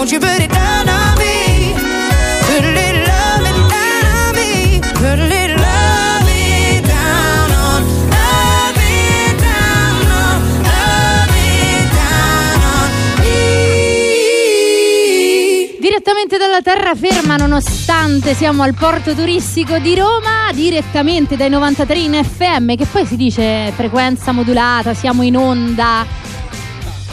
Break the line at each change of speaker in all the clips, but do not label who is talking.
Won't you put it down on me? Put a little love down on me. Put a little love down on, love down on, love down on me.
Direttamente dalla terraferma, nonostante siamo al porto turistico di Roma, direttamente dai 93 in FM, che poi si dice frequenza modulata, siamo in onda.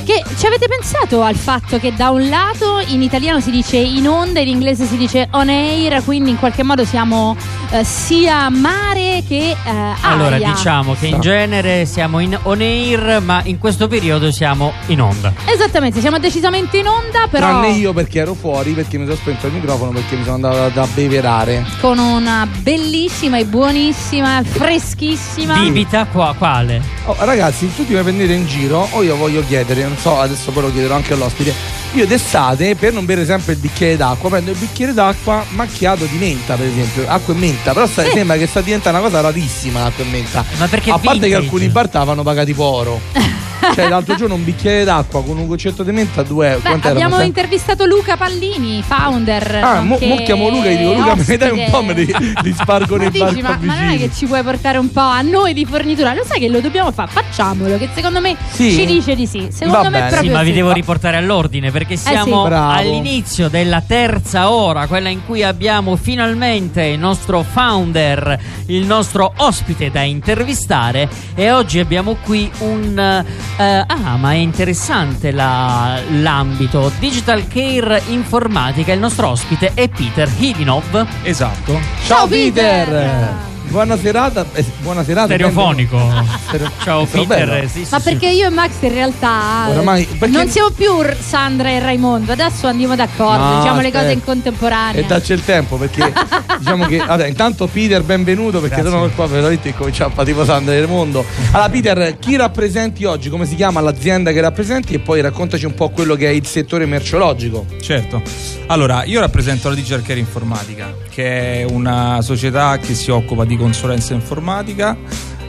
Che ci avete pensato al fatto che da un lato in italiano si dice in onda, in inglese si dice on air, quindi in qualche modo siamo eh, sia mare che eh,
Allora,
aria.
diciamo che in genere siamo in on air, ma in questo periodo siamo in onda.
Esattamente, siamo decisamente in onda, però
Tranne io perché ero fuori, perché mi sono spento il microfono, perché mi sono andato ad abbeverare.
con una bellissima e buonissima, freschissima.
Bibita qua, quale?
Oh, ragazzi, tutti mi prendete in giro, o io voglio chiedere, non so, adesso poi lo chiederò anche all'ospite. Io d'estate, per non bere sempre il bicchiere d'acqua, prendo il bicchiere d'acqua macchiato di menta, per esempio, acqua e menta. Però sta-
Sì.
sembra che sta diventando una cosa rarissima l'acqua e menta.
Ma perché
A parte che
vintage?
alcuni bar t'avano pagati poro. cioè, l'altro giorno un bicchiere d'acqua con un goccetto di menta, due euro.
Beh, abbiamo intervistato Luca Pallini, founder.
Ah, mo, mo chiamo Luca e gli dico Luca me ne dai un
ospite.
po', me li, li spargo
Ma
nei bar
dici, ma, ma non è che ci puoi portare un po' a noi di fornitura? Lo sai che lo dobbiamo fare? Facciamolo, che secondo me
Sì?
ci dice di sì. Secondo
Va
me
bene.
proprio
Sì, ma vi
sì.
devo riportare all'ordine perché siamo
sì.
Bravo.
all'inizio della terza ora, quella in cui abbiamo finalmente il nostro founder, il nostro ospite da intervistare e oggi abbiamo qui un... eh, ah, ma è interessante la- l'ambito. Digital Care Informatica, il nostro ospite è Peter Hidinov.
Esatto.
Ciao Peter! Buona serata, eh, buona serata.
Stereofonico.
benvenuto.
Ciao Peter.
bello.
Sì, sì,
Ma
sì.
perché io e Max in realtà
Oramai-
eh,
perché-
non siamo più Sandra e Raimondo, adesso andiamo d'accordo,
No,
diciamo le
aspetta.
cose in contemporanea.
E dacci il tempo perché diciamo che vabbè, intanto Peter benvenuto perché
Grazie.
sono qua veramente cominciamo a fare tipo Sandra del mondo. Allora Peter, chi rappresenti oggi? Come si chiama l'azienda che rappresenti? E poi raccontaci un po' quello che è il settore merceologico.
Certo. Allora, io rappresento la Digital Care Informatica, che è una società che si occupa di consulenza informatica.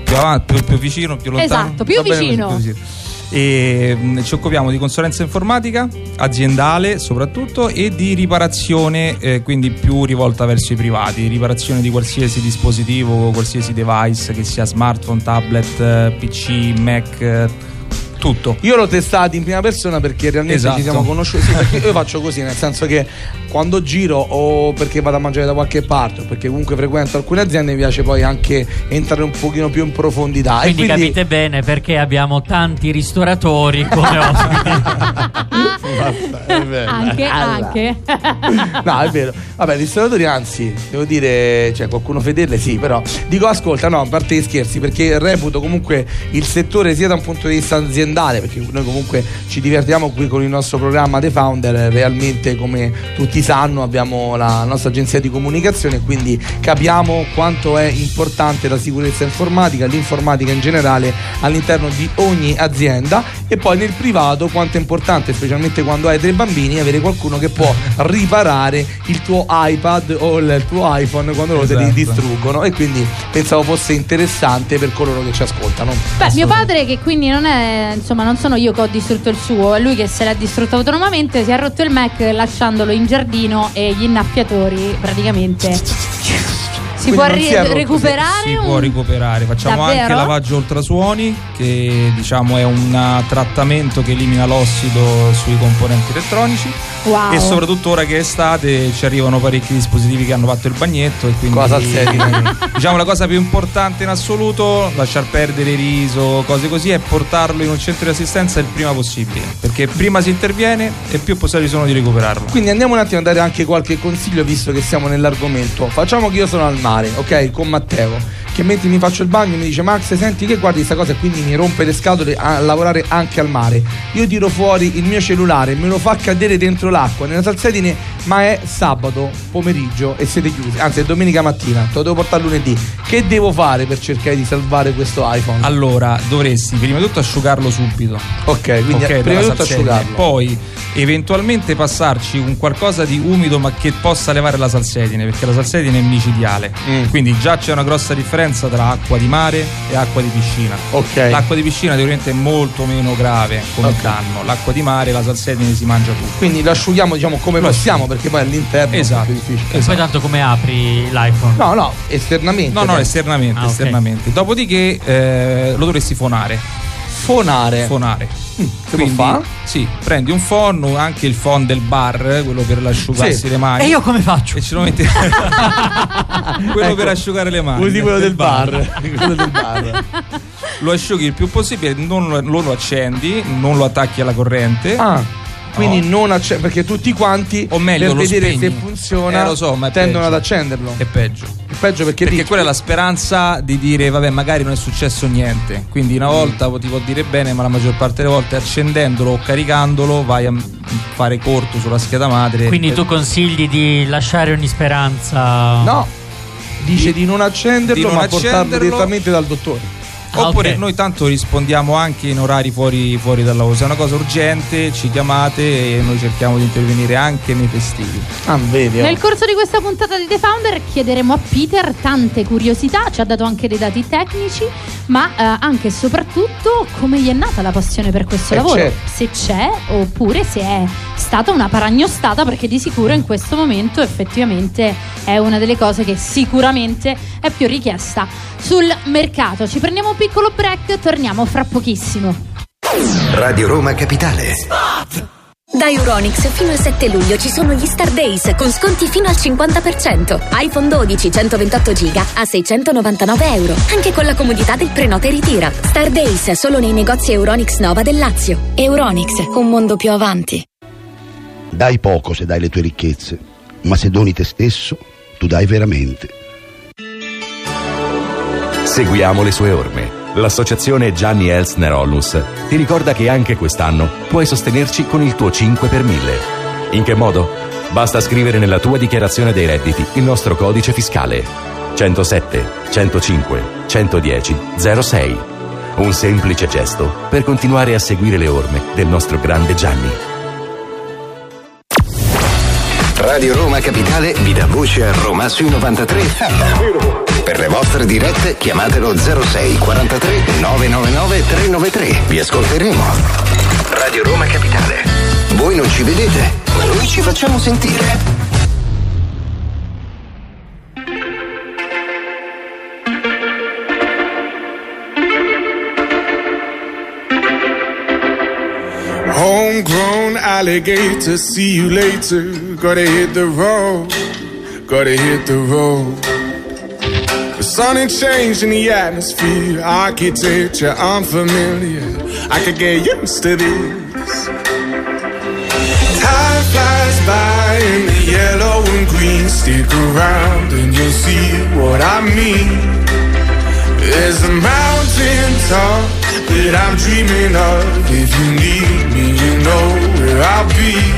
Più avanti, più, più vicino, più lontano.
Esatto, più
bene così,
vicino.
più vicino. E mh, ci occupiamo di consulenza informatica aziendale soprattutto e di riparazione eh, quindi più rivolta verso i privati riparazione di qualsiasi dispositivo qualsiasi device che sia smartphone tablet eh, pc mac eh, tutto
Io l'ho testato in prima persona perché realmente
Esatto.
ci siamo conosciuti. Sì, perché io faccio così, nel senso che quando giro o perché vado a mangiare da qualche parte o perché comunque frequento alcune aziende mi piace poi anche entrare un pochino più in profondità.
Quindi,
e quindi
capite bene perché abbiamo tanti ristoratori come ospiti.
Basta, è vero.
anche, anche.
No, è vero. Vabbè, ristoratori, anzi, devo dire, cioè, qualcuno fedele, sì, però. Dico, ascolta, no, a parte gli scherzi, perché reputo comunque il settore sia da un punto di vista aziendale, perché noi comunque ci divertiamo qui con il nostro programma The Founder, realmente come tutti sanno abbiamo la nostra agenzia di comunicazione, quindi capiamo quanto è importante la sicurezza informatica, l'informatica in generale all'interno di ogni azienda e poi nel privato quanto è importante, specialmente quando hai dei bambini, avere qualcuno che può riparare il tuo iPad o il tuo iPhone quando loro te li
Esatto.
distruggono e quindi pensavo fosse interessante per coloro che ci ascoltano.
Beh, mio padre, che quindi non è, insomma, non sono io che ho distrutto il suo, è lui che se l'ha distrutto autonomamente, si è rotto il Mac lasciandolo in giardino e gli innaffiatori praticamente. Si può ri-
si rotto,
recuperare?
si
un-
può recuperare facciamo
Davvero?
anche lavaggio ultrasuoni che diciamo è un uh, trattamento che elimina l'ossido sui componenti elettronici
Wow.
e soprattutto ora che è estate ci arrivano parecchi dispositivi che hanno fatto il bagnetto e quindi
Cosa
diciamo la cosa più importante in assoluto lasciar perdere riso cose così è portarlo in un centro di assistenza il prima possibile perché prima si interviene e più possibilità sono di recuperarlo
Quindi andiamo un attimo a dare anche qualche consiglio visto che siamo nell'argomento. Facciamo che io sono al mare, ok? Con Matteo. Che mentre mi faccio il bagno mi dice Max senti che guardi questa cosa e quindi mi rompe le scatole a lavorare anche al mare. Io tiro fuori il mio cellulare, me lo fa cadere dentro l'acqua, nella salsedine ma è sabato pomeriggio e siete chiusi, anzi è domenica mattina, te lo devo portare lunedì. Che devo fare per cercare di salvare questo iPhone?
Allora, dovresti prima di tutto asciugarlo subito.
ok, quindi
ok,
prima di tutto
salsedine.
asciugarlo.
Poi eventualmente passarci un qualcosa di umido ma che possa levare la salsedine, perché la salsedine è micidiale.
Mm.
Quindi già c'è una grossa differenza tra acqua di mare e acqua di piscina.
Ok.
L'acqua di piscina teoricamente è molto meno grave come
Ok.
danno. L'acqua di mare, la salsedine si mangia tutto.
Quindi lo asciughiamo diciamo come
Lo
possiamo perché poi all'interno
Esatto.
è più difficile.
E poi tanto come apri l'iPhone?
No, no, esternamente.
No, no, esternamente,
Ah,
esternamente. Dopodiché eh, lo dovresti fonare.
Fonare.
Fonare.
Mm, può fare?
Sì, prendi un phon, anche il phon del bar, quello per asciugarsi
Sì.
le mani.
E io come faccio?
E ce lo metti quello
Ecco,
per asciugare le mani
Usi quello del bar. quello del bar.
lo asciughi il più possibile non lo, non lo accendi non lo attacchi alla corrente
Ah. Quindi non acce- perché tutti quanti
O meglio,
per vedere
spegni.
se funziona
Eh, lo so,
tendono
peggio.
ad accenderlo.
è peggio
È peggio perché,
perché quella è la speranza di dire vabbè magari non è successo niente quindi una volta ti può dire bene ma la maggior parte delle volte accendendolo o caricandolo vai a fare corto sulla scheda madre
Quindi
E-
tu consigli di lasciare ogni speranza?
No. Dice di, non accenderlo,
di non
ma portarlo
accenderlo.
direttamente dal dottore.
Ah,
Oppure
ok.
noi tanto rispondiamo anche in orari fuori, fuori dal lavoro. Se è una cosa urgente ci chiamate e noi cerchiamo di intervenire anche nei festivi.
Ah, vedi. oh.
Nel corso di questa puntata di The Founder chiederemo a Peter tante curiosità, ci ha dato anche dei dati tecnici, ma eh, anche e soprattutto come gli è nata la passione per questo
Eh,
lavoro,
certo.
se c'è oppure se è stata una paragnostata, perché di sicuro in questo momento effettivamente è una delle cose che sicuramente è più richiesta sul mercato. Ci prendiamo un piccolo break, torniamo fra pochissimo.
Radio Roma Capitale.
Da Euronix fino al 7 luglio ci sono gli Star Days con sconti fino al 50%. iPhone 12 128 GB a 699 euro. Anche con la comodità del prenota e ritira. Star Days solo nei negozi Euronix Nova del Lazio. Euronix, un mondo più avanti.
Dai poco se dai le tue ricchezze, ma se doni te stesso, tu dai veramente.
Seguiamo le sue orme. L'associazione Gianni Elsner Onlus ti ricorda che anche quest'anno puoi sostenerci con il tuo 5 per 1000. In che modo? Basta scrivere nella tua dichiarazione dei redditi il nostro codice fiscale 107 105 110 06. Un semplice gesto per continuare a seguire le orme del nostro grande Gianni.
Radio Roma Capitale vi dà voce a Roma sui 93. Per le vostre dirette chiamatelo 06 43 999 393. Vi ascolteremo. Radio Roma Capitale. Voi non ci vedete, ma noi ci facciamo sentire.
Homegrown alligator, see you later. Gotta hit the road, gotta hit the road. The sun ain't changing the atmosphere, architecture unfamiliar. I could get used to this. Time flies by in the yellow and green. Stick around and you'll see what I mean. There's a mountain top that I'm dreaming of. If you need me, you know where I'll be.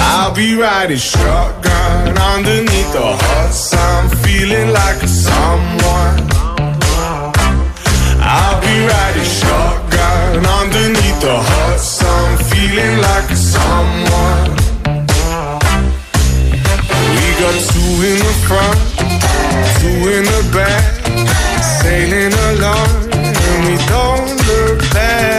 I'll be riding shotgun underneath the hot sun, feeling like a someone. I'll be riding shotgun underneath the hot sun, feeling like a someone. We got two in the front, two in the back, sailing along, and we don't look back.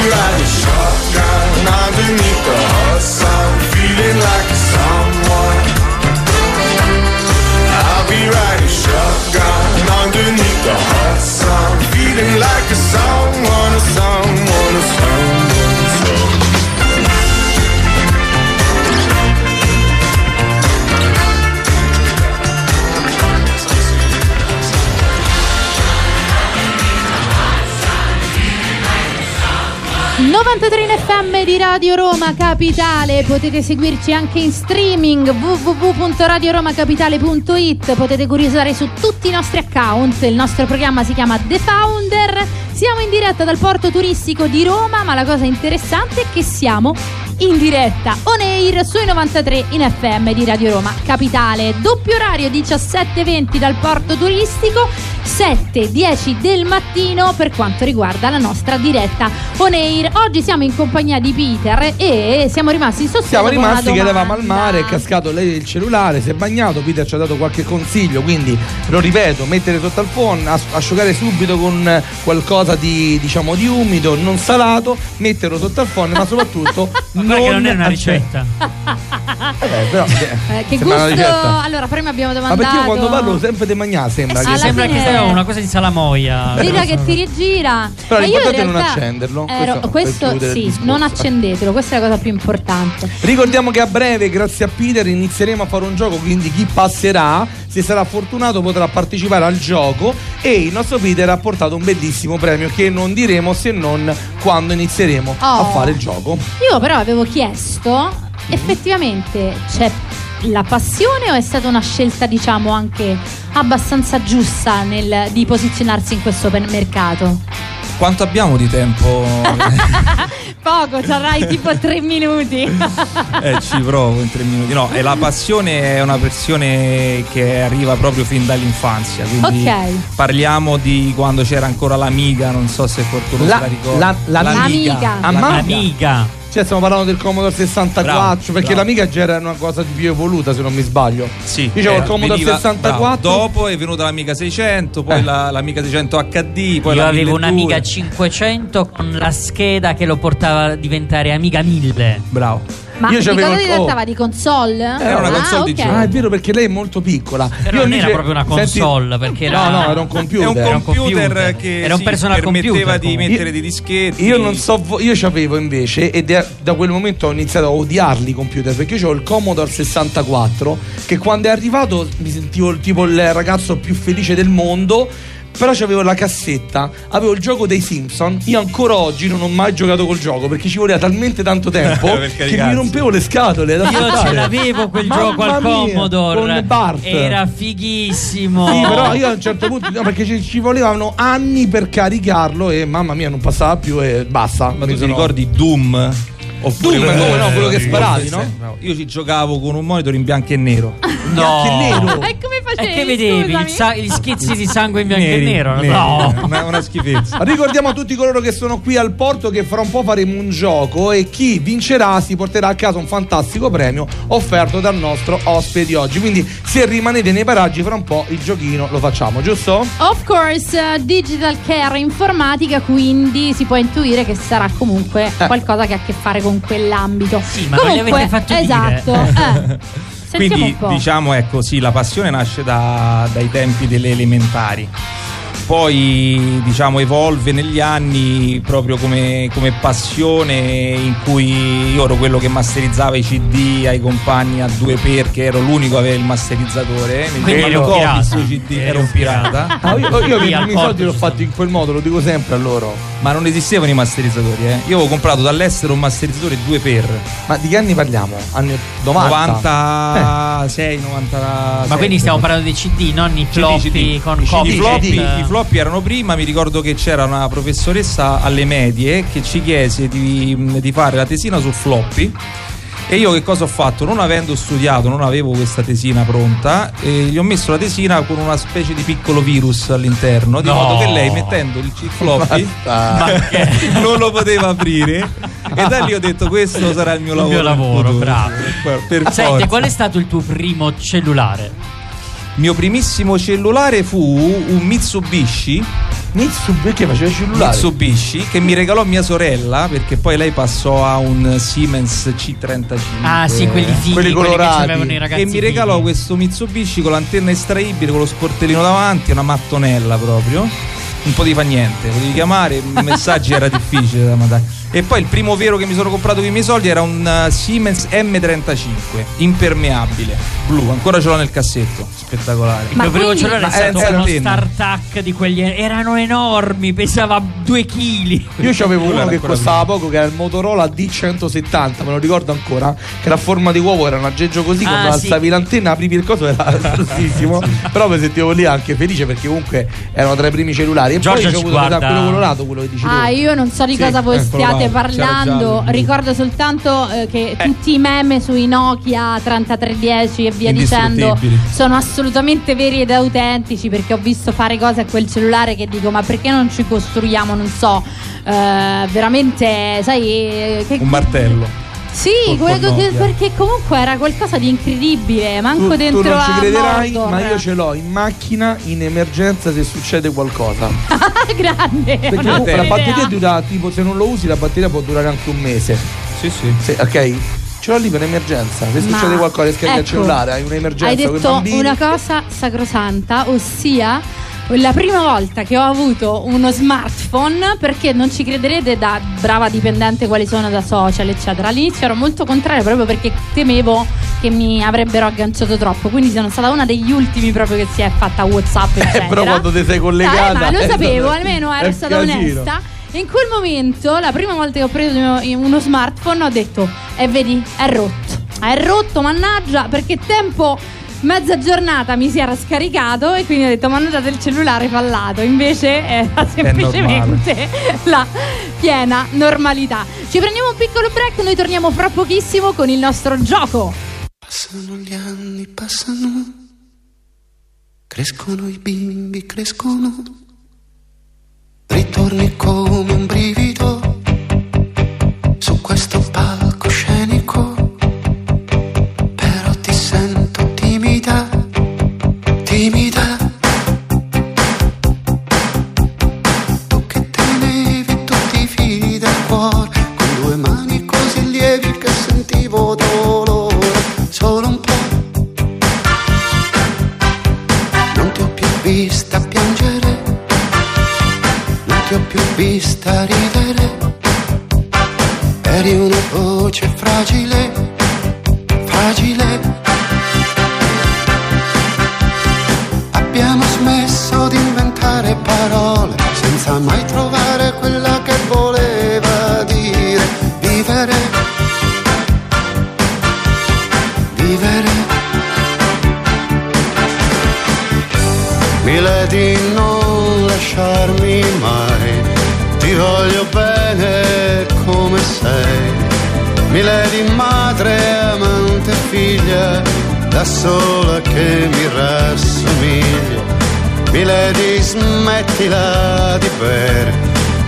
Shotgun. Underneath the hot sun, feeling like someone. I'll be riding shotgun. Underneath the hot sun, feeling like a someone,
...93 in FM di Radio Roma Capitale, potete seguirci anche in streaming www.radioromacapitale.it, potete curiosare su tutti i nostri account, il nostro programma si chiama The Founder, siamo in diretta dal porto turistico di Roma, ma la cosa interessante è che siamo in diretta on air sui 93 in FM di Radio Roma Capitale, doppio orario 17.20 dal porto turistico, 7.10 del mattino per quanto riguarda la nostra diretta on air. Oggi siamo in compagnia di Peter e siamo rimasti in sospeso.
Siamo rimasti che eravamo al mare, è cascato lei il cellulare, si è bagnato, Peter ci ha dato qualche consiglio, quindi lo ripeto, mettere sotto al phon, as- asciugare subito con qualcosa di diciamo di umido, non salato, metterlo sotto al phon, ma soprattutto
Ma
non,
che non è una ricetta.
Eh, però,
Eh, che gusto allora prima abbiamo
Ma
domandato
perché io quando parlo sempre di magnà sembra
Eh,
che
Sembra
fine-
che sia una cosa di salamoia.
Gira che ti rigira.
Però
Ma io in
l'importante è non accenderlo,
ero-
questo
questo sì, non accendetelo, questa è la cosa più importante.
Ricordiamo che a breve, grazie a Peter, inizieremo a fare un gioco, quindi chi passerà, se sarà fortunato, potrà partecipare al gioco e il nostro Peter ha portato un bellissimo premio che non diremo se non quando inizieremo a
Oh.
fare il gioco.
Io però avevo chiesto, effettivamente c'è la passione o è stata una scelta, diciamo, anche abbastanza giusta nel, di posizionarsi in questo mercato?
Quanto abbiamo di tempo?
Poco, ci avrai tipo tre minuti.
eh, ci provo in tre minuti. No, e la passione è una passione che arriva proprio fin dall'infanzia. Quindi
Ok.
parliamo di quando c'era ancora l'amiga, non so se qualcuno
La-
se la ricorda.
la- la-
L'Amiga.
Amiga.
Amiga.
Cioè, stiamo parlando del Commodore 64,
Bravo,
perché
bravo.
l'amica già era una cosa di più evoluta, se non mi sbaglio.
Sì,
Io c'avevo il Commodore
veniva-
64.
bravo. Dopo è venuta l'Amiga 600, poi
Eh.
la- l'Amiga 600 HD, poi
Io
la
avevo
1200.
un'amiga 500 con la scheda che lo portava a diventare amiga 1000.
Bravo.
Ma
Io il-
si
oh.
trattava? Di console?
Era una
Ah,
console di
ok.
gioco.
Ah, è vero perché lei è molto piccola.
Però
Io
non era proprio una
senti-
console, perché era-
No, no, era un computer.
È un
Era un
computer,
computer.
che
Era un personal
permetteva
computer,
di
comunque.
mettere dei dischetti.
Io non so, vo- io ci avevo invece ed è- da quel momento ho iniziato a odiarli i computer perché io ho il Commodore 64 che quando è arrivato mi sentivo il- tipo il ragazzo più felice del mondo. Però c'avevo la cassetta, avevo il gioco dei Simpson. Io ancora oggi non ho mai giocato col gioco perché ci voleva talmente tanto tempo che mi rompevo le scatole.
Io ce l'avevo quel
Mamma
gioco al
mia,
Commodore.
Con Bart.
Era fighissimo.
Sì, però io a un certo punto no, perché ci, ci volevano anni per caricarlo e mamma mia non passava più e basta.
Ma tu ti
sono-
ricordi Doom? Oppure
Doom, come no, quello che sparavi,
Sì,
no?
Io ci giocavo con un monitor in bianco e nero.
No.
Bianco e nero.
E come facevi?
E che vedevi?
Scusami.
Il sa- gli schizzi di sangue in bianco
Neri,
e nero?
neri.
No.
Una, una schifezza.
Ricordiamo a tutti coloro che sono qui al porto che fra un po' faremo un gioco e chi vincerà si porterà a casa un fantastico premio offerto dal nostro ospite di oggi. Quindi se rimanete nei paraggi fra un po' il giochino lo facciamo, giusto?
Of course, uh, digital care informatica, quindi si può intuire che sarà comunque
Eh.
qualcosa che ha a che fare con quell'ambito.
Sì, ma non gli
comunque,
avete fatto dire.
esatto. eh. Sentiamo
Quindi diciamo ecco sì, la passione nasce da- dai tempi delle elementari. Poi diciamo evolve negli anni proprio come, come passione in cui io ero quello che masterizzava i CD ai compagni a due perché ero l'unico a avere il masterizzatore. Mi
Quindi eri un pirata.
sui CD, ero
un
pirata.
Ah, io io i
al
primi
porto
soldi l'ho
ci
fatti in quel modo, lo dico sempre a loro.
Ma non esistevano i masterizzatori, eh. Io avevo comprato dall'estero un masterizzatore 2 per
Ma di che anni parliamo? Anni 90?
96, 97.
Ma quindi stiamo parlando di CD, non i floppy
CD.
con
I CD,
coffee
floppy, i floppy floppy erano prima, mi ricordo che c'era una professoressa alle medie che ci chiese di, di fare la tesina sul floppy. E io che cosa ho fatto? Non avendo studiato, non avevo questa tesina pronta, e gli ho messo la tesina con una specie di piccolo virus all'interno, di
No.
modo che lei mettendo il il floppy non lo poteva aprire. E da lì ho detto questo sarà il mio
Il
lavoro.
mio
nel
lavoro, bravo.
Per
Senti,
forza.
qual è stato il tuo primo cellulare?
Mio primissimo cellulare fu un Mitsubishi.
Mitsubishi perché faceva il cellulare?
Mitsubishi che mi regalò mia sorella perché poi lei passò a un Siemens C35.
Ah, sì, quelli fighi,
Quelli
quelli, che
colorati.
i ragazzi.
E mi regalò
fighi.
questo Mitsubishi con l'antenna estraibile, con lo sportellino davanti, una mattonella proprio. Un po' di fa niente, potevi chiamare, i messaggi era difficile da mandare. E poi il primo vero che mi sono comprato con i miei soldi era un uh, Siemens M35, impermeabile, blu, ancora ce l'ho nel cassetto, spettacolare.
Il
Ma
mio primo cellulare è stato
era-
uno
era-
StarTAC di quelli. Erano enormi, pesava due chili.
Io c'avevo
Quello
uno
era
che costava poco, che era il Motorola D170, me lo ricordo ancora. Che la forma di uovo era un aggeggio così,
Ah,
quando
sì.
alzavi l'antenna, aprivi il coso, era grossissimo. Però mi sentivo lì anche felice perché comunque erano tra i primi cellulari. E
Giorgio
poi c'è quello colorato, quello che dici
Ah,
tu.
io non so di
Sì,
cosa voi
eccolo
stiate
c'era
parlando. Ricordo soltanto eh, che tutti i meme sui Nokia 3310 e via dicendo sono assolutamente veri ed autentici perché ho visto fare cose a quel cellulare che dico ma perché non ci costruiamo, non so, eh, veramente, sai... eh, Che,
Un martello.
Sì,
Col
quel-
Nokia.
perché comunque era qualcosa di incredibile, manco
Tu, tu
dentro
non ci crederai,
Mordor.
ma io ce l'ho in macchina in emergenza se succede qualcosa.
Grande.
Perché comunque la batteria dura, tipo, se non lo usi, la batteria può durare anche un mese.
Sì, sì.
Se- ok? Ce l'ho lì per emergenza. Se
Ma-
succede qualcosa, scarica il
ecco,
cellulare, hai un'emergenza
Hai detto una cosa sacrosanta, ossia la prima volta che ho avuto uno smartphone, perché non ci crederete da brava dipendente quali sono da social, eccetera. All'inizio ero molto contraria proprio perché temevo che mi avrebbero agganciato troppo. Quindi sono stata una degli ultimi proprio che si è fatta WhatsApp, eccetera.
Eh, però quando ti sei collegata.
Dai, ma lo sapevo,
stato-
almeno ero stata
casino.
onesta. In quel momento, la prima volta che ho preso uno smartphone, ho detto: E vedi, è rotto. È rotto, mannaggia, perché tempo. Mezza giornata mi si era scaricato e quindi ho detto: Ma hanno dato il cellulare fallato. Invece era semplicemente la piena normalità. Ci prendiamo un piccolo break, noi torniamo fra pochissimo con il nostro gioco.
Passano gli anni, passano. Crescono i bimbi, crescono. Ritorni come un brivido su questo vista piangere, non ti ho più vista ridere. Eri una voce fragile, fragile. Abbiamo smesso Milady, madre, amante, figlia, da sola che mi rassomiglia. Milady, smettila di bere,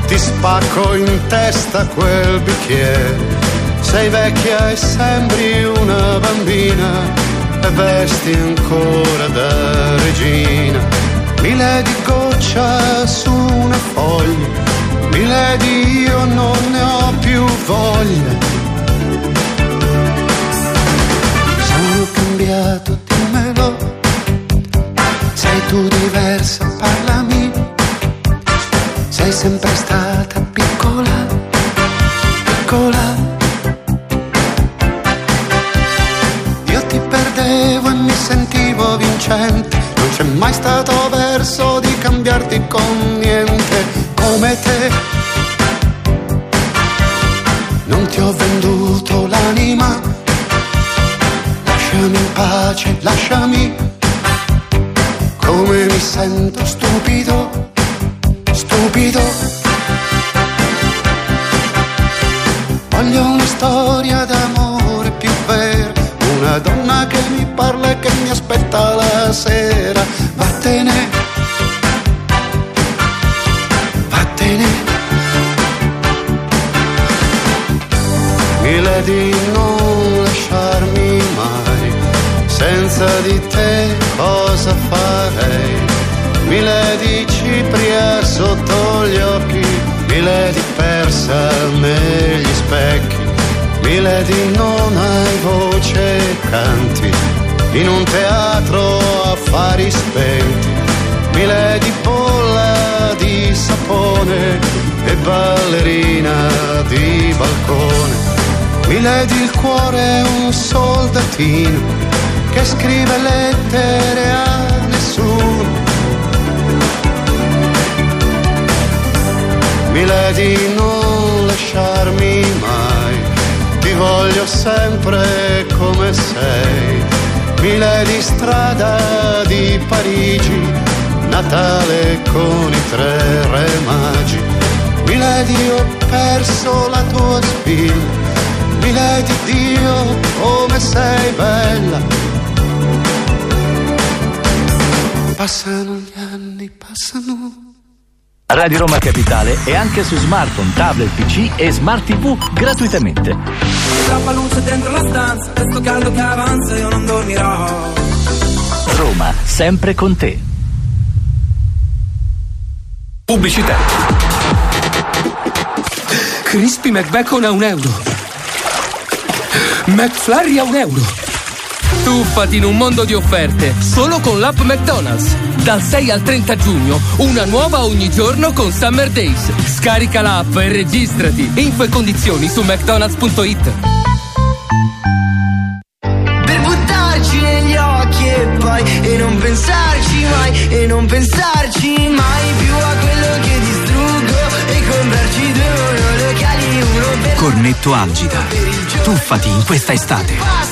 ti spacco in testa quel bicchiere. Sei vecchia e sembri una bambina e vesti ancora da regina. Milady goccia su una foglia, Milady io non ne ho più voglia. Cambiato, dimmelo, sei tu diversa, parlami. Sei sempre stata piccola, piccola. Io ti perdevo e mi sentivo vincente. Non c'è mai stato verso di cambiarti con niente come te. Non ti ho venduto l'anima. Lasciami in pace, lasciami. Come mi sento stupido, stupido. Voglio una storia d'amore più vera, una donna che mi parla e che mi aspetta la sera. Vattene, vattene. Mi la di noi senza di te cosa farei? Mille di cipria sotto gli occhi, mille di persa negli specchi, mille di non hai voce canti, in un teatro affari spenti, mille di bolla di sapone e ballerina di balcone. Mi ledi il cuore un soldatino che scrive lettere a nessuno. Mi ledi non lasciarmi mai, ti voglio sempre come sei. Mi ledi strada di Parigi, Natale con i tre re magi. Mi ledi ho perso la tua spilla Milady Dio, come sei bella. Passano gli anni, passano.
Radio Roma Capitale è anche su smartphone, tablet, PC e smart TV gratuitamente.
Troppa luce dentro la stanza, questo caldo che avanza io non dormirò.
Roma, sempre con te.
Pubblicità. Crispy McBacon a un euro. McFlurry a un euro. Tuffati in un mondo di offerte, solo con l'app McDonald's. Dal 6 al 30 giugno, una nuova ogni giorno con Summer Days. Scarica l'app e registrati. Info e condizioni su mcdonalds.it.
Per buttarci negli occhi e poi E non pensarci mai E non pensarci mai più a quello che distruggo E comprarci due monolocali Uno per
Cornetto Algida. Tuffati in questa estate.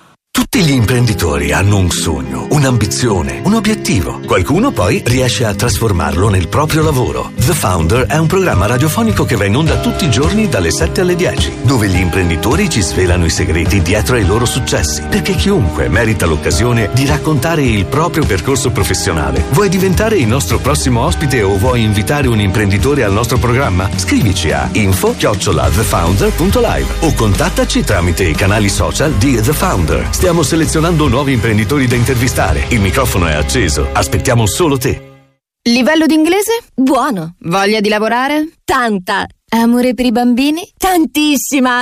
Tutti gli imprenditori hanno un sogno, un'ambizione, un obiettivo. Qualcuno poi riesce a trasformarlo nel proprio lavoro. The Founder è un programma radiofonico che va in onda tutti i giorni dalle 7 alle 10, dove gli imprenditori ci svelano i segreti dietro ai loro successi, perché chiunque merita l'occasione di raccontare il proprio percorso professionale. Vuoi diventare il nostro prossimo ospite o vuoi invitare un imprenditore al nostro programma? Scrivici a info-thefounder.live o contattaci tramite i canali social di The Founder. Stiamo selezionando nuovi imprenditori da intervistare. Il microfono è acceso. Aspettiamo solo te.
Livello di inglese? Buono. Voglia di lavorare? Tanta. Amore per i bambini? Tantissima.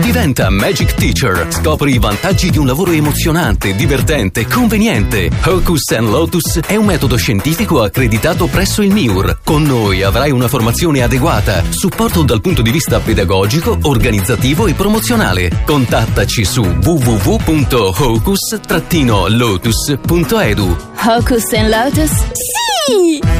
Diventa Magic Teacher. Scopri i vantaggi di un lavoro emozionante, divertente, conveniente. Hocus Lotus è un metodo scientifico accreditato presso il MIUR. Con noi avrai una formazione adeguata, supporto dal punto di vista pedagogico, organizzativo e promozionale. Contattaci su www.hocus-lotus.edu.
Hocus Lotus? Sì!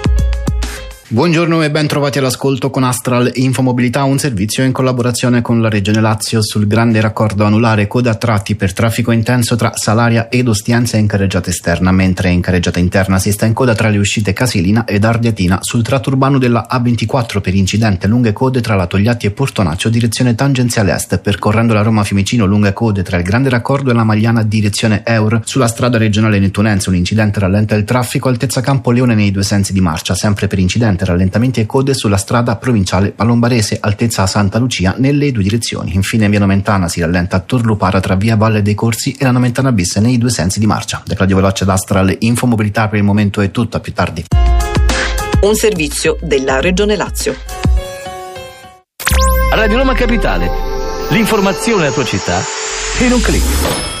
Buongiorno e ben trovati all'ascolto con Astral Infomobilità, un servizio in collaborazione con la Regione Lazio sul grande raccordo anulare coda a tratti per traffico intenso tra Salaria ed Ostiense in carreggiata esterna, mentre in carreggiata interna si sta in coda tra le uscite Casilina ed Ardiatina sul tratto urbano della A24 per incidente lunghe code tra la Togliatti e Portonaccio direzione tangenziale est, percorrendo la Roma Fiumicino lunghe code tra il grande raccordo e la Magliana direzione Eur sulla strada regionale nettunense, un incidente rallenta il traffico altezza Campo Leone nei due sensi di marcia, sempre per incidente rallentamenti e code sulla strada provinciale Palombarese altezza Santa Lucia nelle due direzioni. Infine in via Nomentana si rallenta a Torlupara tra via Valle dei Corsi e la Nomentana bis nei due sensi di marcia. Da Claudio Veloce d'Astral Infomobilità per il momento è tutto, a più tardi.
Un servizio della Regione Lazio.
Radio Roma Capitale. L'informazione della tua città in un clic.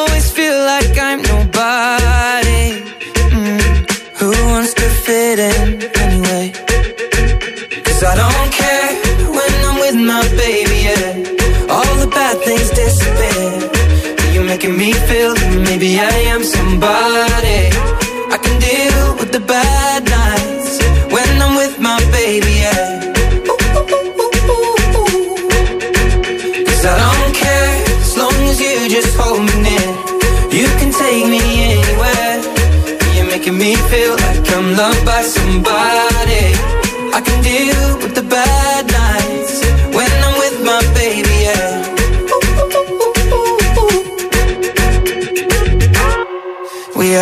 Cause I don't care when I'm with my baby, yeah. All the bad things disappear. You're making me feel that maybe I am somebody. I can deal with the bad nights when I'm with my baby, yeah. I don't care as long as you just hold me near. You can take me anywhere. You're making me feel like I'm loved by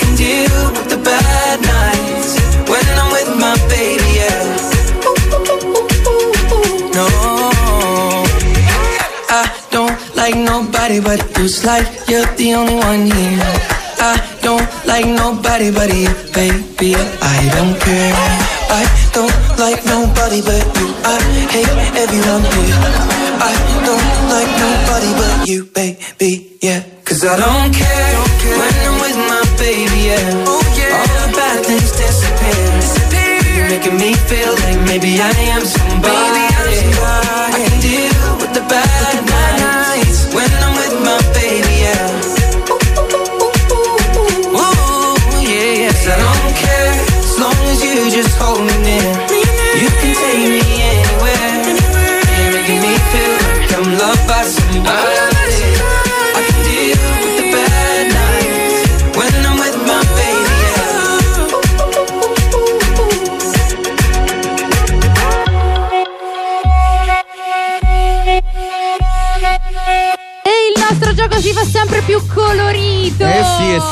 Can deal with the bad nights when I'm with my baby, yeah. No, I don't like nobody but you. Like you're the only one here. I don't like nobody but you, baby. I don't care. I don't like nobody but you. I hate everyone here. I don't like nobody but you, baby. Yeah, cause I don't care making me feel like maybe I am somebody.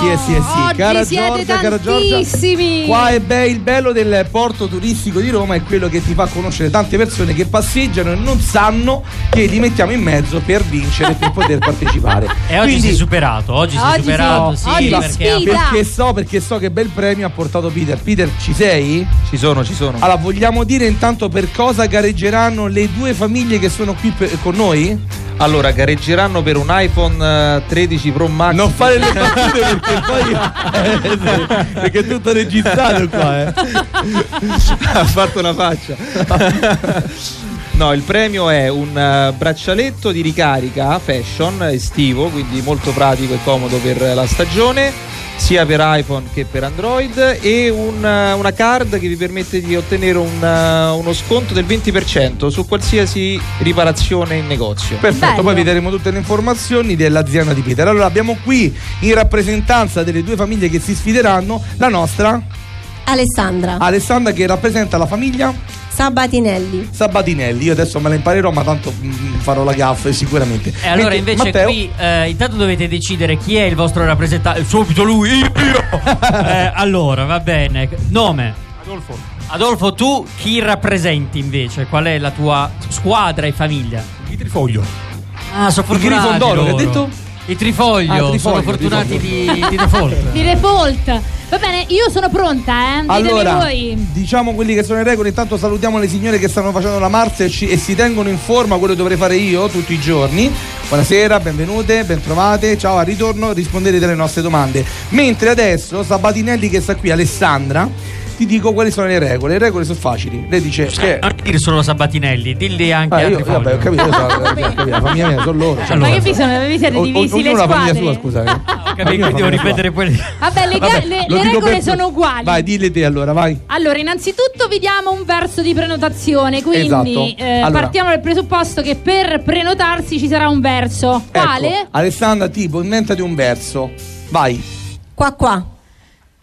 Sì, eh sì, eh sì.
Oggi
Cara Giorgia, cara Giorgia. Qua è be- il bello del porto turistico di Roma è quello che ti fa conoscere tante persone che passeggiano e non sanno che li mettiamo in mezzo per vincere, per poter partecipare.
E oggi
Quindi-
sei superato, oggi,
Oggi
superato,
sì.
sì,
Oggi
perché.
Perché so, perché so che bel premio ha portato Peter. Peter, ci sei?
Ci sono, ci sono.
Allora, vogliamo dire intanto per cosa gareggeranno le due famiglie che sono qui per- con noi?
Allora, gareggeranno per un iPhone eh, 13 Pro Max.
Non fare le battute perché poi. eh, perché è tutto registrato qua, eh.
ha fatto una faccia. No, il premio è un eh, braccialetto di ricarica fashion estivo, quindi molto pratico e comodo per la stagione, sia per iPhone che per Android, e un, eh, una card che vi permette di ottenere un, eh, uno sconto del 20% su qualsiasi riparazione in negozio.
Perfetto, poi vi daremo tutte le informazioni dell'azienda di Peter. Allora, abbiamo qui in rappresentanza delle due famiglie che si sfideranno la nostra
Alessandra
Alessandra che rappresenta la famiglia
Sabatinelli.
Sabatinelli. Io adesso me la imparerò, ma tanto mm, farò la gaffa sicuramente.
E allora
Mentre
invece
Matteo,
qui eh, intanto dovete decidere chi è il vostro rappresentante. Subito lui, io. Eh, allora, va bene. Nome.
Adolfo.
Adolfo, tu chi rappresenti invece? Qual è la tua squadra e famiglia?
Il trifoglio.
Ah, sono
Il
fortunati
Grifondoro, che hai detto?
I trifoglio,
Ah, trifoglio,
sono fortunati
trifoglio.
di, di default.
Di default. Va bene, io sono pronta, eh. Ditemi
Allora,
voi.
diciamo quelli che sono le regole. Intanto salutiamo le signore che stanno facendo la marcia e, ci- e si tengono in forma, quello che dovrei fare io tutti i giorni. Buonasera, benvenute, bentrovate. Ciao, al ritorno rispondete alle nostre domande. Mentre adesso Sabatinelli che sta qui, Alessandra, ti dico quali sono le regole. Le regole sono facili. Lei dice che
Non dire solo Sabatinelli, dilli anche
Ah, io,
altri
vabbè, ho capito, so, ho capito, la famiglia mia sono loro. cioè,
Ma che vi sono? Vi siete
O- o-
divisi le
la famiglia
squadre?
sua, scusami.
Capì?
Io
Quindi devo ripetere poi.
Vabbè, le,
Vabbè,
le- le regole
per-
sono uguali.
Vai, dille te allora, vai.
Allora, innanzitutto vi diamo un verso di prenotazione, quindi
Esatto.
eh,
Allora.
partiamo dal presupposto che per prenotarsi ci sarà un verso. Quale?
Ecco, Alessandra, tipo, inventati un verso. Vai.
Qua qua.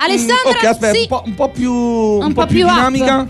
Alessandra,
ok, aspetta,
sì.
un, po', un po' più, un
po'
po' più
più up.
dinamica.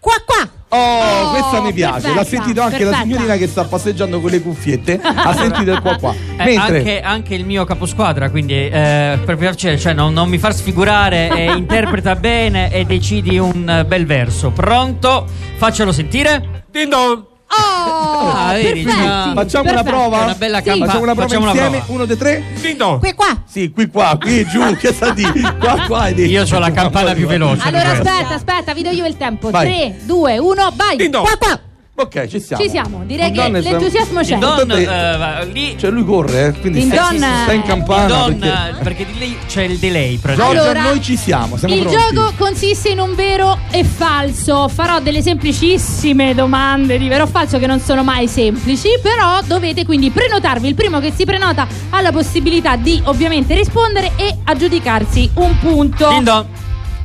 Qua qua.
Oh,
Oh,
questa mi piace. L'ha
perfetta,
sentito anche la
perfetta.
signorina che sta passeggiando con le cuffiette. ha sentito il qua qua.
Eh,
Mentre
anche, anche il mio caposquadra, quindi eh, per piacere, cioè non, non mi far sfigurare, eh, interpreta bene e decidi un bel verso. Pronto? Faccelo sentire.
Dindon.
Oh,
Ah, vedi,
perfetti,
facciamo una
perfetti.
prova.
È una bella
Sì.
Facciamo una prova
facciamo una
insieme.
prova.
Uno, due, tre.
Dindon.
Qui qua.
Sì, qui qua, qui giù. che sta di? Qua qua. detto.
Io ho la campana più veloce.
Allora
di
aspetta, aspetta, vi do io il tempo.
Vai.
3, 2, 1, vai.
Dindon.
Qua qua.
Ok, ci siamo.
Ci siamo, direi che l'entusiasmo c'è.
Don, eh, va- lì.
Cioè lui corre, eh, quindi
Dindon-
sta, sta in campana.
Don,
perché...
eh, perché di lì c'è il delay. Praticamente.
Allora,
noi ci siamo, siamo
Il
pronti.
gioco consiste in un vero e falso. Farò delle semplicissime domande di vero o falso che non sono mai semplici, però dovete quindi prenotarvi. Il primo che si prenota ha la possibilità di ovviamente rispondere e aggiudicarsi un punto.
Din don.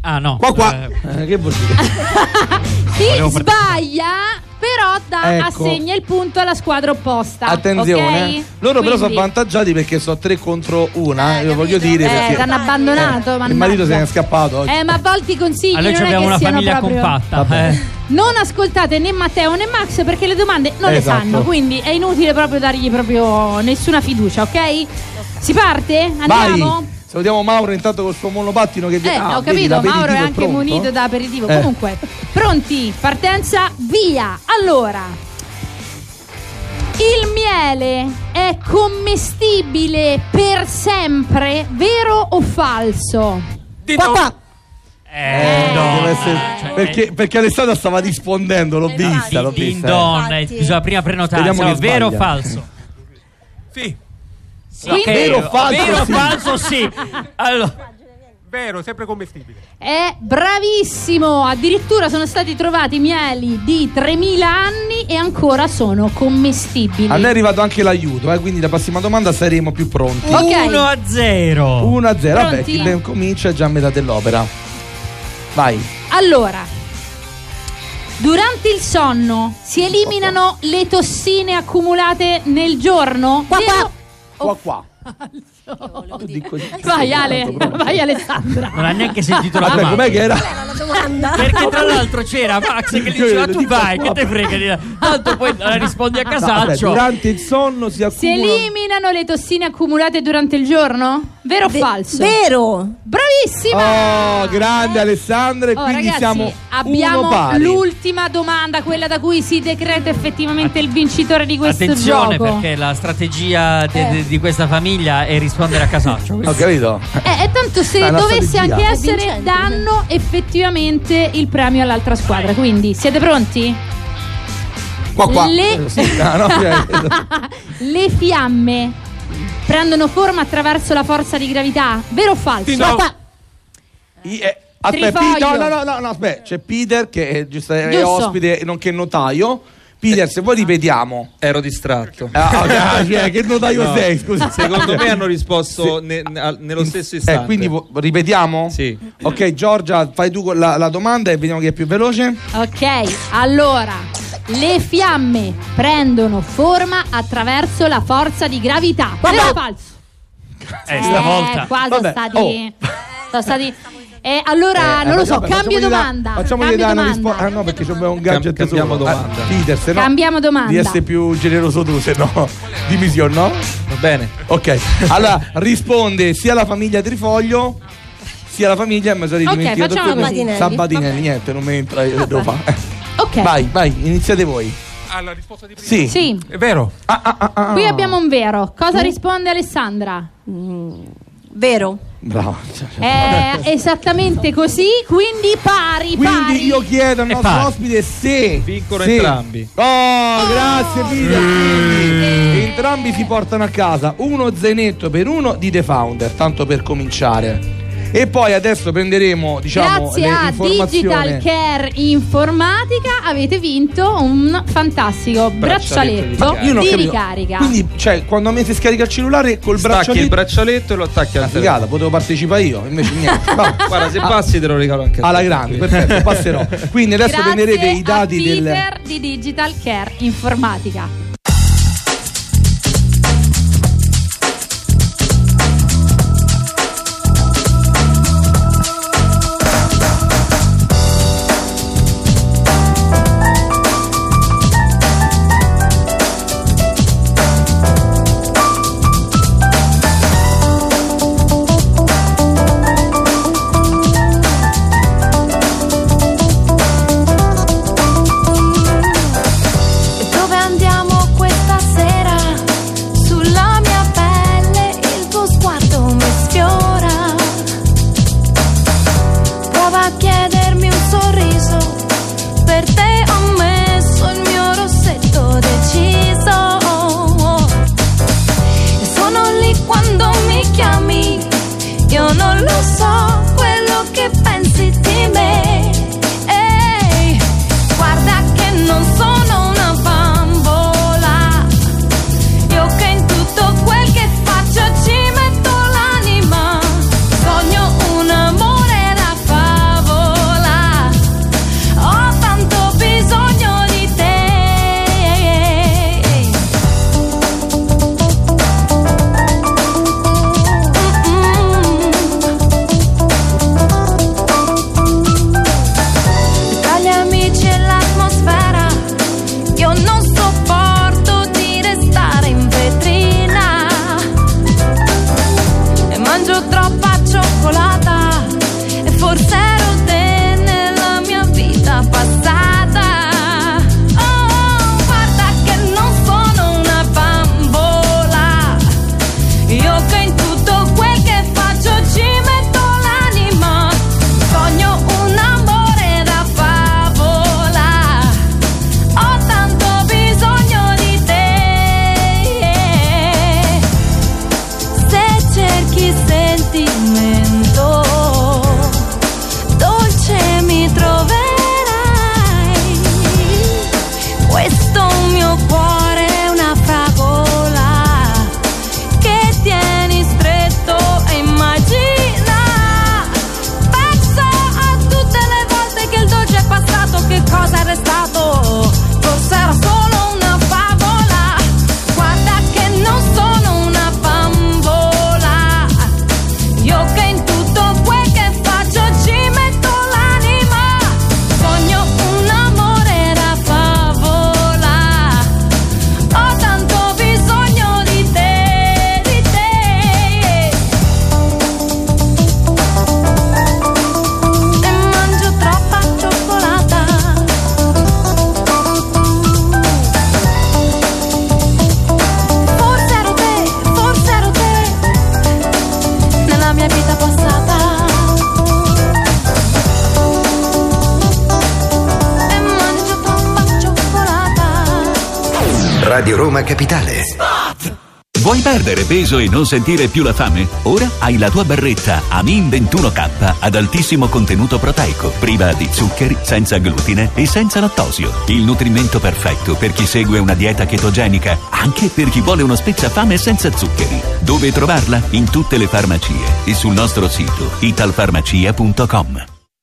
Ah, no.
Qua qua.
Eh,
Eh, che vuol dire?
Chi
Volevo far-
sbaglia però dà,
Ecco.
assegna il punto alla squadra opposta.
Attenzione,
ok?
loro però sono
Quindi-
avvantaggiati perché sono tre contro una. eh, lo voglio dire
Eh,
perché
hanno abbandonato.
il
mannaggia.
marito se ne è scappato oggi.
Eh, ma a volte i consigli
Allora
non
abbiamo
che
una
siano
famiglia
proprio...
compatta.
Vabbè.
eh.
Non ascoltate né Matteo né Max perché le domande non
Esatto.
le sanno, quindi è inutile proprio dargli proprio nessuna fiducia, ok? Si parte? Andiamo?
Vai. Salutiamo Mauro intanto col suo monopattino che
Eh,
ah,
ho
vedi,
capito,
l'aperitivo
Mauro è anche
pronto?
munito da aperitivo.
Eh.
Comunque, pronti? Partenza, via! Allora, il miele è commestibile per sempre, vero o falso?
Qua qua.
Eh,
Eh,
no.
deve essere-
Cioè,
perché, perché Alessandra stava rispondendo, l'ho vista, l'ho vista.
don, eh,
Infatti.
bisogna prima prenotare. Vero o falso?
Sì.
Sì,
Quindi-
ok,
Vero o falso,
Vero o
sì.
falso, sì. Allora,
Vero, sempre commestibile.
È bravissimo! Addirittura sono stati trovati mieli di 3000 anni e ancora sono commestibili.
A noi è arrivato anche l'aiuto, eh, quindi la prossima domanda saremo più pronti.
Ok.
1 a 0.
1 a 0, vabbè, chi ben comincia è già a metà dell'opera. Vai.
Allora, durante il sonno si eliminano le tossine accumulate nel giorno?
Qua,
Vero
qua.
Qua qua.
Vai Ale, vai Alessandra.
Non ha neanche sentito la domanda.
com'è che era?
La domanda.
Perché tra l'altro c'era Max che gli diceva tu vai, che te frega. Tanto poi eh, rispondi a casaccio.
durante il sonno si
Si eliminano le tossine accumulate durante il giorno? Vero o
Ve-
falso?
Vero.
Bravissima!
Oh, grande Alessandra e
Oh,
quindi
ragazzi,
siamo uno
abbiamo
pari.
l'ultima domanda, quella da cui si decreta effettivamente il vincitore di questo
Attenzione
gioco.
perché la strategia de-
Eh.
de- di questa famiglia è rispondere a casaccio.
Ho capito?
Eh, e tanto se dovesse
strategia.
anche essere,
vincente.
danno effettivamente il premio all'altra squadra. Quindi siete pronti?
Qua qua.
Le-
Eh, sì, no, no,
Le fiamme prendono forma attraverso la forza di gravità, vero o falso?
Sì, no.
Eh, Aspetta. Peter- no, no, no, no, aspetta, c'è Peter che è, giusto, è ospite nonché notaio. Peter, se vuoi ripetiamo.
Ero distratto.
Ah, ok, ah, cioè, che notaio
No.
sei, scusa.
Secondo me hanno risposto ne- ne- al- nello stesso istante.
Eh, quindi ripetiamo?
Sì.
Ok, Giorgia, fai tu la, la domanda e vediamo chi è più veloce.
Ok, allora, le fiamme prendono forma attraverso la forza di gravità, vero o falso?
Eh, stavolta.
qua sono
Vabbè,
stati... Sono stati... Eh, allora,
Eh,
non lo so,
vabbè,
cambio
facciamogli da-
domanda.
Facciamogli
cambio
dare una
domanda.
risposta. Ah no, perché abbiamo un gadget
cambiamo
solo.
domanda.
Ah, Peter, se no.
Cambiamo domanda.
Di essere più generoso tu, se no. Di missione, no?
Va bene.
Ok. Allora, risponde sia la famiglia Trifoglio sia la famiglia mi sono
Ok,
dimenticato
facciamo
quello-
così.
Sabatinelli, niente, non mi entra, io devo fare.
Ok.
Vai, vai, iniziate voi.
Alla risposta di prima.
Sì.
Sì,
È vero.
qui abbiamo un vero. Cosa risponde Alessandra?
Vero.
Bravo.
È esattamente così, quindi pari,
Quindi
pari.
io chiedo al nostro ospite se
Vincono
se-
entrambi.
Oh, grazie Peter. Quindi Entrambi si portano a casa uno zainetto per uno di The Founder, tanto per cominciare. E poi adesso prenderemo, diciamo,
Grazie
le
a. Digital Care Informatica avete vinto un fantastico braccialetto,
Io non ho
di
capito.
ricarica.
Quindi, cioè, quando a me si scarica il cellulare col
Stacchi
braccialetto.
il braccialetto e lo attacchi al
Una figata, potevo partecipare io, invece niente. Vabbè.
Guarda, se passi te lo regalo anche a te.
Alla grande, perfetto, passerò. Quindi adesso
Grazie
prenderete i
a
dati del.
Peter di Digital Care Informatica.
Peso e non sentire più la fame? Ora hai la tua barretta Amin 21K ad altissimo contenuto proteico, priva di zuccheri, senza glutine e senza lattosio. Il nutrimento perfetto per chi segue una dieta chetogenica, anche per chi vuole uno spezzafame senza zuccheri. Dove trovarla? In tutte le farmacie e sul nostro sito italfarmacia.com.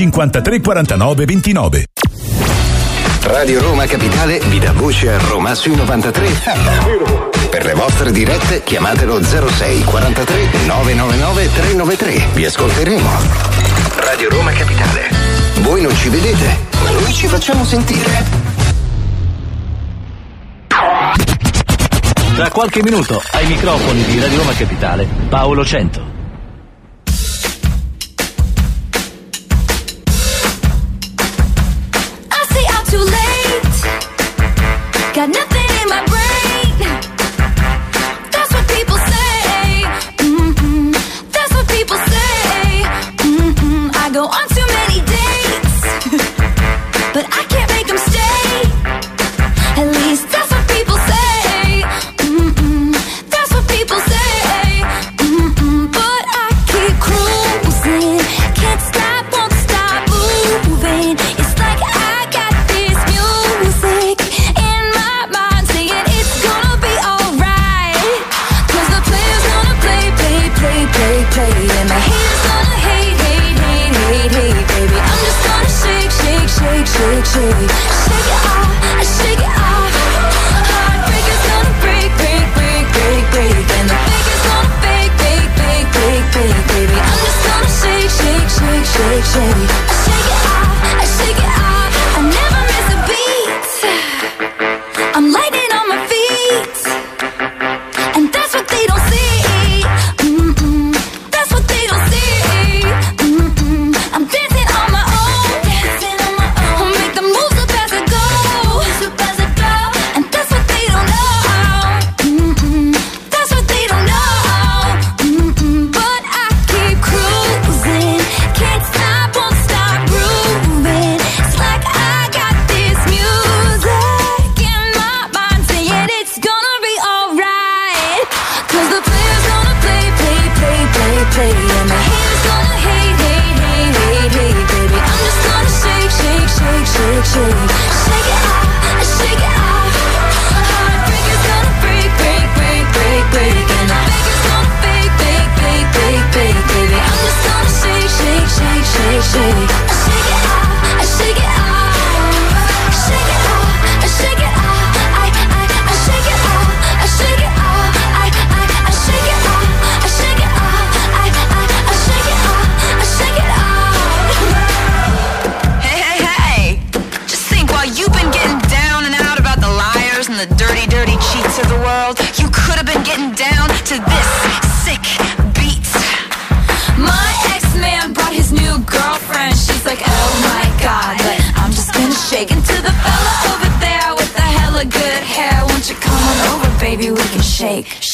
53 49 29.
Radio Roma Capitale vi dà voce a Roma sui 93. Per le vostre dirette chiamatelo 06 43 999 393. Vi ascolteremo. Radio Roma Capitale. Voi non ci vedete, ma noi ci facciamo sentire.
Tra qualche minuto ai microfoni di Radio Roma Capitale, Paolo Cento.
change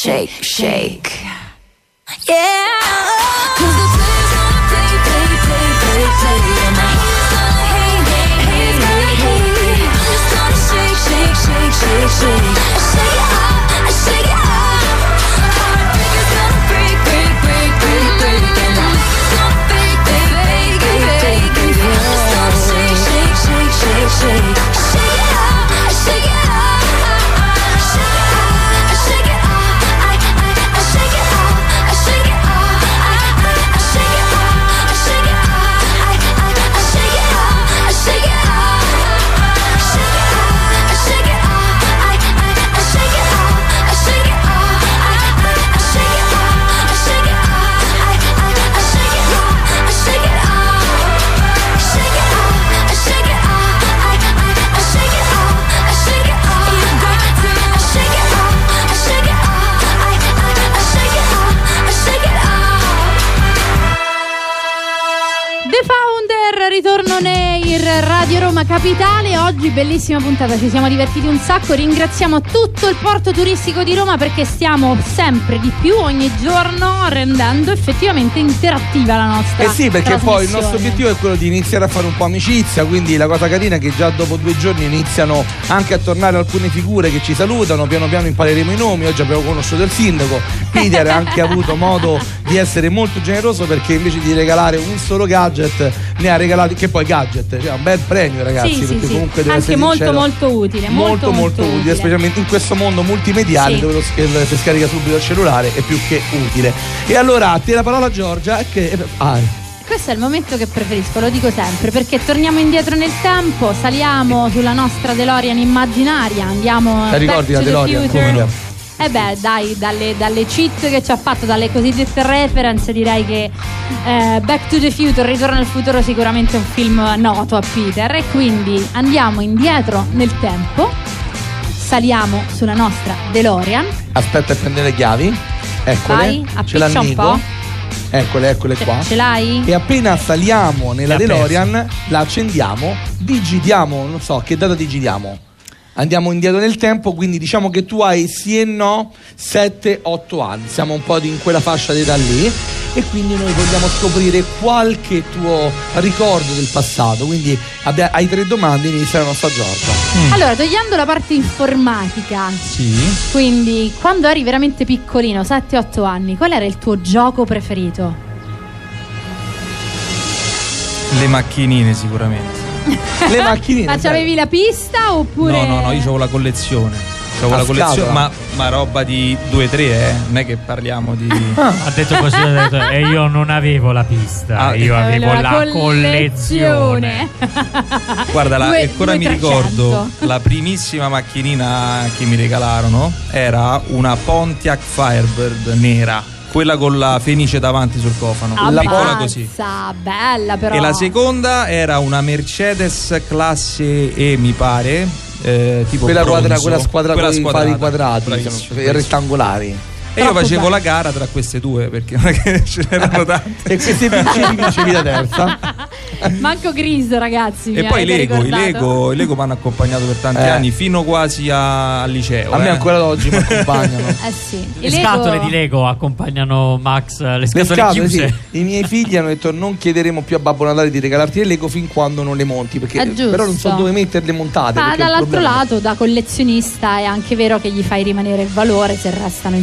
shake, shake. Yeah.
Roma Capitale. Oggi bellissima puntata, ci siamo divertiti un sacco. Ringraziamo tutto il porto turistico di Roma perché stiamo sempre di più ogni giorno rendendo effettivamente interattiva la nostra.
Eh sì, perché poi il nostro obiettivo è quello di iniziare a fare un po' amicizia, quindi la cosa carina è che già dopo due giorni iniziano anche a tornare alcune figure che ci salutano, piano piano impareremo i nomi, oggi abbiamo conosciuto il sindaco, Peter ha anche avuto modo di essere molto generoso perché invece di regalare un solo gadget ne ha regalati, che poi gadget, cioè un bel premio ragazzi,
Sì, sì,
perché
sì.
comunque devo
Anche
essere
molto,
sincero,
molto utile.
molto molto utile, specialmente in questo mondo multimediale
Sì.
dove lo sch- si scarica subito il cellulare è più che utile. E allora a te la parola Giorgia che ah,
Questo è il momento che preferisco, lo dico sempre, perché torniamo indietro nel tempo, saliamo sulla nostra DeLorean immaginaria, andiamo
Te ricordi la DeLorean? Come no?
Eh beh, dai, dalle, dalle cheat che ci ha fatto, dalle cosiddette reference, direi che eh, Back to the Future, Ritorno al futuro, sicuramente è un film noto a Peter. E quindi andiamo indietro nel tempo, saliamo sulla nostra DeLorean.
Aspetta a prendere le chiavi. Eccole.
Vai,
Ce
appiccia un po'.
Eccole, eccole
Ce-
qua.
ce l'hai?
E appena saliamo nella DeLorean, la accendiamo, digitiamo, non so, che data digitiamo? Andiamo indietro nel tempo, quindi diciamo che tu hai sì e no 7-8 anni, siamo un po' in quella fascia d'età lì e quindi noi vogliamo scoprire qualche tuo ricordo del passato, quindi abbia- hai tre domande, inizia la nostra Giorgia.
Allora, togliendo la parte informatica,
Sì.
quindi quando eri veramente piccolino, 7-8 anni, qual era il tuo gioco preferito?
Le macchinine sicuramente.
Le macchinine.
Ma c'avevi la pista oppure.
No, no, no, io avevo la collezione. C'ho quella
A
collezione, ma, ma roba di 2-3, eh. Non è che parliamo di.
Ha detto così, ha detto, e io non avevo la pista,
Ah,
io avevo
La
la collezione.
Guarda, la-
Due-
ancora
due
mi
300.
ricordo la primissima macchinina che mi regalarono era una Pontiac Firebird nera, quella con la fenice davanti sul cofano. piccola così.
Bella però.
E la seconda era una Mercedes classe E, mi pare. eh, tipo
Quella,
bronzo.
quadra, quella squadra
Quella
con i quadrati,
Bravissimo,
diciamo,
bravissimo.
rettangolari.
E io facevo
bello.
la gara tra queste due perché non è che ce n'erano tante.
E queste vincevi, vincevi la terza.
Manco Gris, ragazzi.
E poi Lego, i? Lego, i Lego mi hanno accompagnato per tanti
Eh.
anni, fino quasi a- al liceo.
A me
eh.
ancora oggi mi accompagnano.
Eh sì.
Le
Lego-
scatole di Lego accompagnano Max, le
Le
scatole,
scatole,
chiuse.
sì. I miei figli hanno detto non chiederemo più a Babbo Natale di regalarti le Lego fin quando non le monti. Perché,
È giusto.
però non so dove metterle montate.
Ma dall'altro lato, da collezionista, è anche vero che gli fai rimanere il valore se restano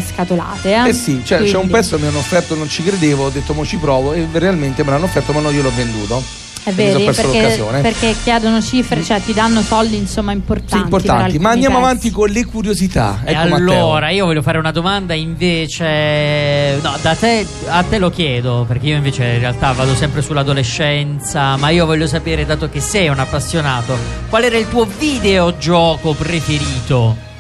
inscatolate. Eh,
Eh sì, cioè, c'è un pezzo che mi hanno offerto, non ci credevo, ho detto mo ci provo e realmente me l'hanno offerto ma no io l'ho venduto.
È vero,
perso
perché,
l'occasione.
perché chiedono cifre, cioè ti danno soldi insomma importanti.
Sì, importanti. Ma andiamo
pezzi.
avanti con le curiosità.
E
Ecco Matteo.
allora, io voglio fare una domanda invece. No, da te a te lo chiedo, perché io invece in realtà vado sempre sull'adolescenza. Ma io voglio sapere, dato che sei un appassionato, qual era il tuo videogioco preferito?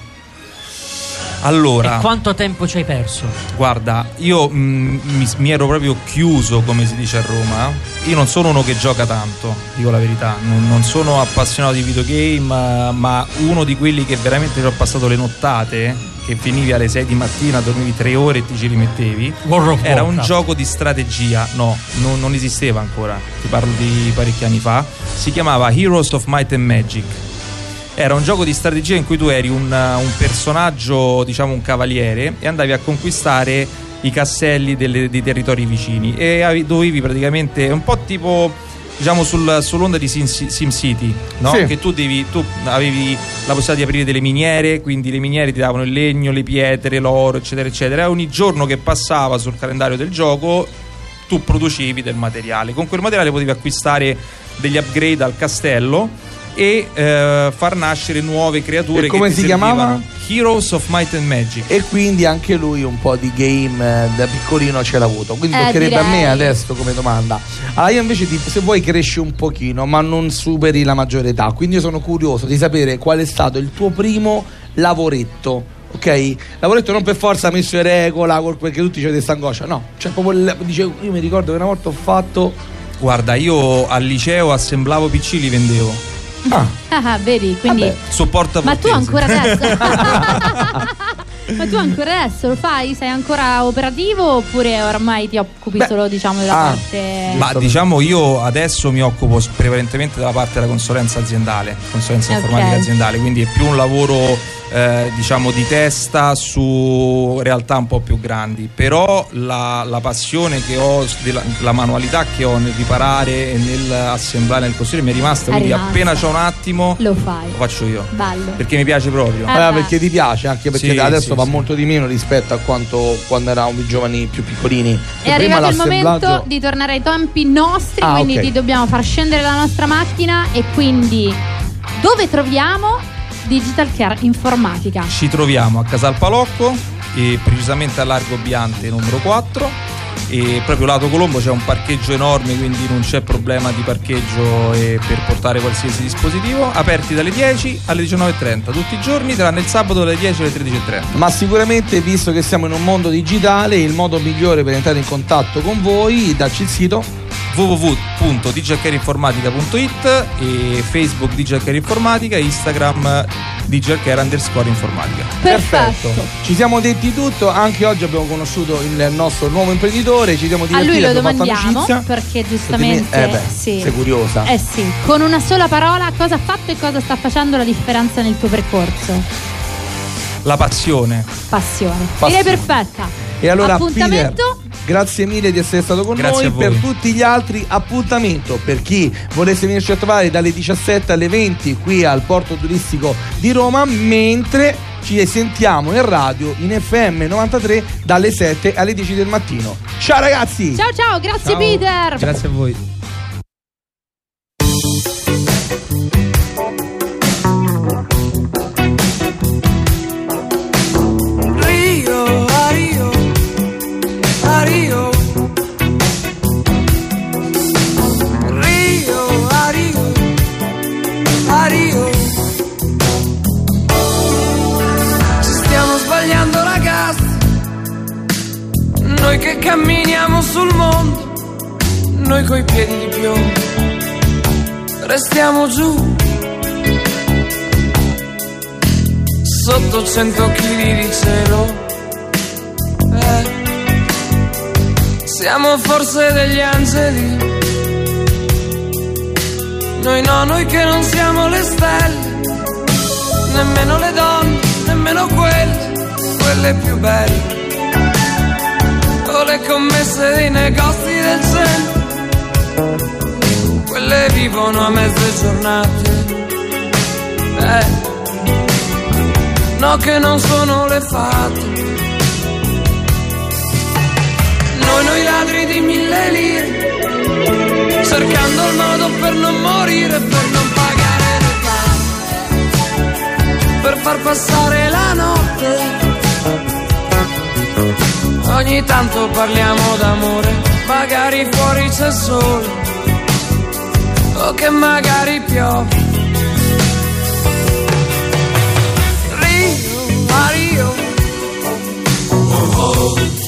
Allora,
E quanto tempo ci hai perso?
guarda, io mm, mi, mi ero proprio chiuso, come si dice a Roma. Io non sono uno che gioca tanto, dico la verità. Non, non sono appassionato di videogame, ma uno di quelli che veramente ci ho passato le nottate. Che finivi alle 6 di mattina, dormivi 3 ore e ti ci rimettevi.
Of
Era un
Warcraft.
gioco di strategia, no, non, non esisteva ancora. Ti parlo di parecchi anni fa. Si chiamava Heroes of Might and Magic. Era un gioco di strategia in cui tu eri un, un personaggio, diciamo un cavaliere, e andavi a conquistare i castelli delle- dei territori vicini. E avevi- dovevi praticamente, un po' tipo, diciamo, sul- sull'onda di Sim, SimCity, no?
Sì.
Che tu, devi, tu avevi la possibilità di aprire delle miniere, quindi le miniere ti davano il legno, le pietre, l'oro, eccetera, eccetera. E ogni giorno che passava sul calendario del gioco tu producevi del materiale. Con quel materiale potevi acquistare degli upgrade al castello e eh, far nascere nuove creature
E come si chiamava?
Heroes of Might and Magic.
E quindi anche lui un po' di game eh, da piccolino ce l'ha avuto. Quindi
Eh,
toccherebbe a me
direi.
adesso come domanda. Allora io invece ti- se vuoi cresci un pochino, ma non superi la maggiore età. Quindi io sono curioso di sapere qual è stato il tuo primo lavoretto. Ok? Lavoretto non per forza messo in regola, col- perché tutti c'è questa angoscia. No, cioè proprio il- dice, io mi ricordo che una volta ho fatto.
Guarda, io al liceo assemblavo PC li vendevo.
Ah, vedi, quindi.
Supporto
Ma tu ancora adesso? Ma tu ancora adesso lo fai? Sei ancora operativo oppure ormai ti occupi solo diciamo della
ah,
parte
Ma diciamo io adesso mi occupo prevalentemente della parte della consulenza aziendale, consulenza
Ok.
informatica aziendale, quindi è più un lavoro eh, diciamo di testa su realtà un po' più grandi, però la, la passione che ho, della, la manualità che ho nel riparare e nel assemblare, nel costruire mi è rimasta,
È
quindi
rimasta.
appena c'ho un attimo
lo fai.
lo faccio io.
Bello.
Perché mi piace proprio.
Eh,
Allora,
beh.
perché ti piace, anche perché
Sì,
adesso
sì,
va
sì.
molto di meno rispetto a quanto quando eravamo i giovani più piccolini.
È
prima
arrivato il momento di tornare ai tempi nostri,
Ah,
quindi
ok.
ti dobbiamo far scendere la nostra macchina e quindi dove troviamo Digital Care Informatica?
Ci troviamo a Casal Palocco, e precisamente a Largo Biante numero 4. E proprio lato Colombo c'è un parcheggio enorme, quindi non c'è problema di parcheggio per portare qualsiasi dispositivo. Aperti dalle 10 alle 19.30 tutti i giorni, tranne il sabato dalle 10 alle 13.30.
Ma sicuramente, visto che siamo in un mondo digitale, il modo migliore per entrare in contatto con voi, dacci il sito.
www.digitalcareinformatica.it e Facebook Digital Care Informatica, Instagram Digital Care underscore informatica.
Perfetto. Ci siamo detti tutto, anche oggi abbiamo conosciuto il nostro nuovo imprenditore, ci siamo
A
divertiti,
lui lo domandiamo perché giustamente
Eh beh,
sì.
sei curiosa.
Eh sì, con una sola parola cosa ha fatto e cosa sta facendo la differenza nel tuo percorso?
La passione.
Passione.
Passione.
Direi perfetta.
E allora,
Appuntamento
Peter, grazie mille di essere stato con
Grazie
noi.
a voi.
Per tutti gli altri, appuntamento per chi volesse venirci a trovare dalle 17 alle 20 qui al porto turistico di Roma, mentre ci sentiamo in radio in FM 93 dalle 7 alle 10 del mattino. Ciao ragazzi!
Ciao ciao, grazie
Ciao.
Peter.
Grazie a voi.
sento kg di cielo. Eh, siamo forse degli angeli. Noi no, noi che non siamo le stelle, nemmeno le donne, nemmeno quelle, quelle più belle. O le commesse dei negozi del centro, quelle vivono a mezze giornate. Eh no che non sono le fate. Noi, noi ladri di mille lire, cercando il modo per non morire, per non pagare le tasse, per far passare la notte. Ogni tanto parliamo d'amore, magari fuori c'è sole, o che magari piove. Rio, Mario, oh, oh.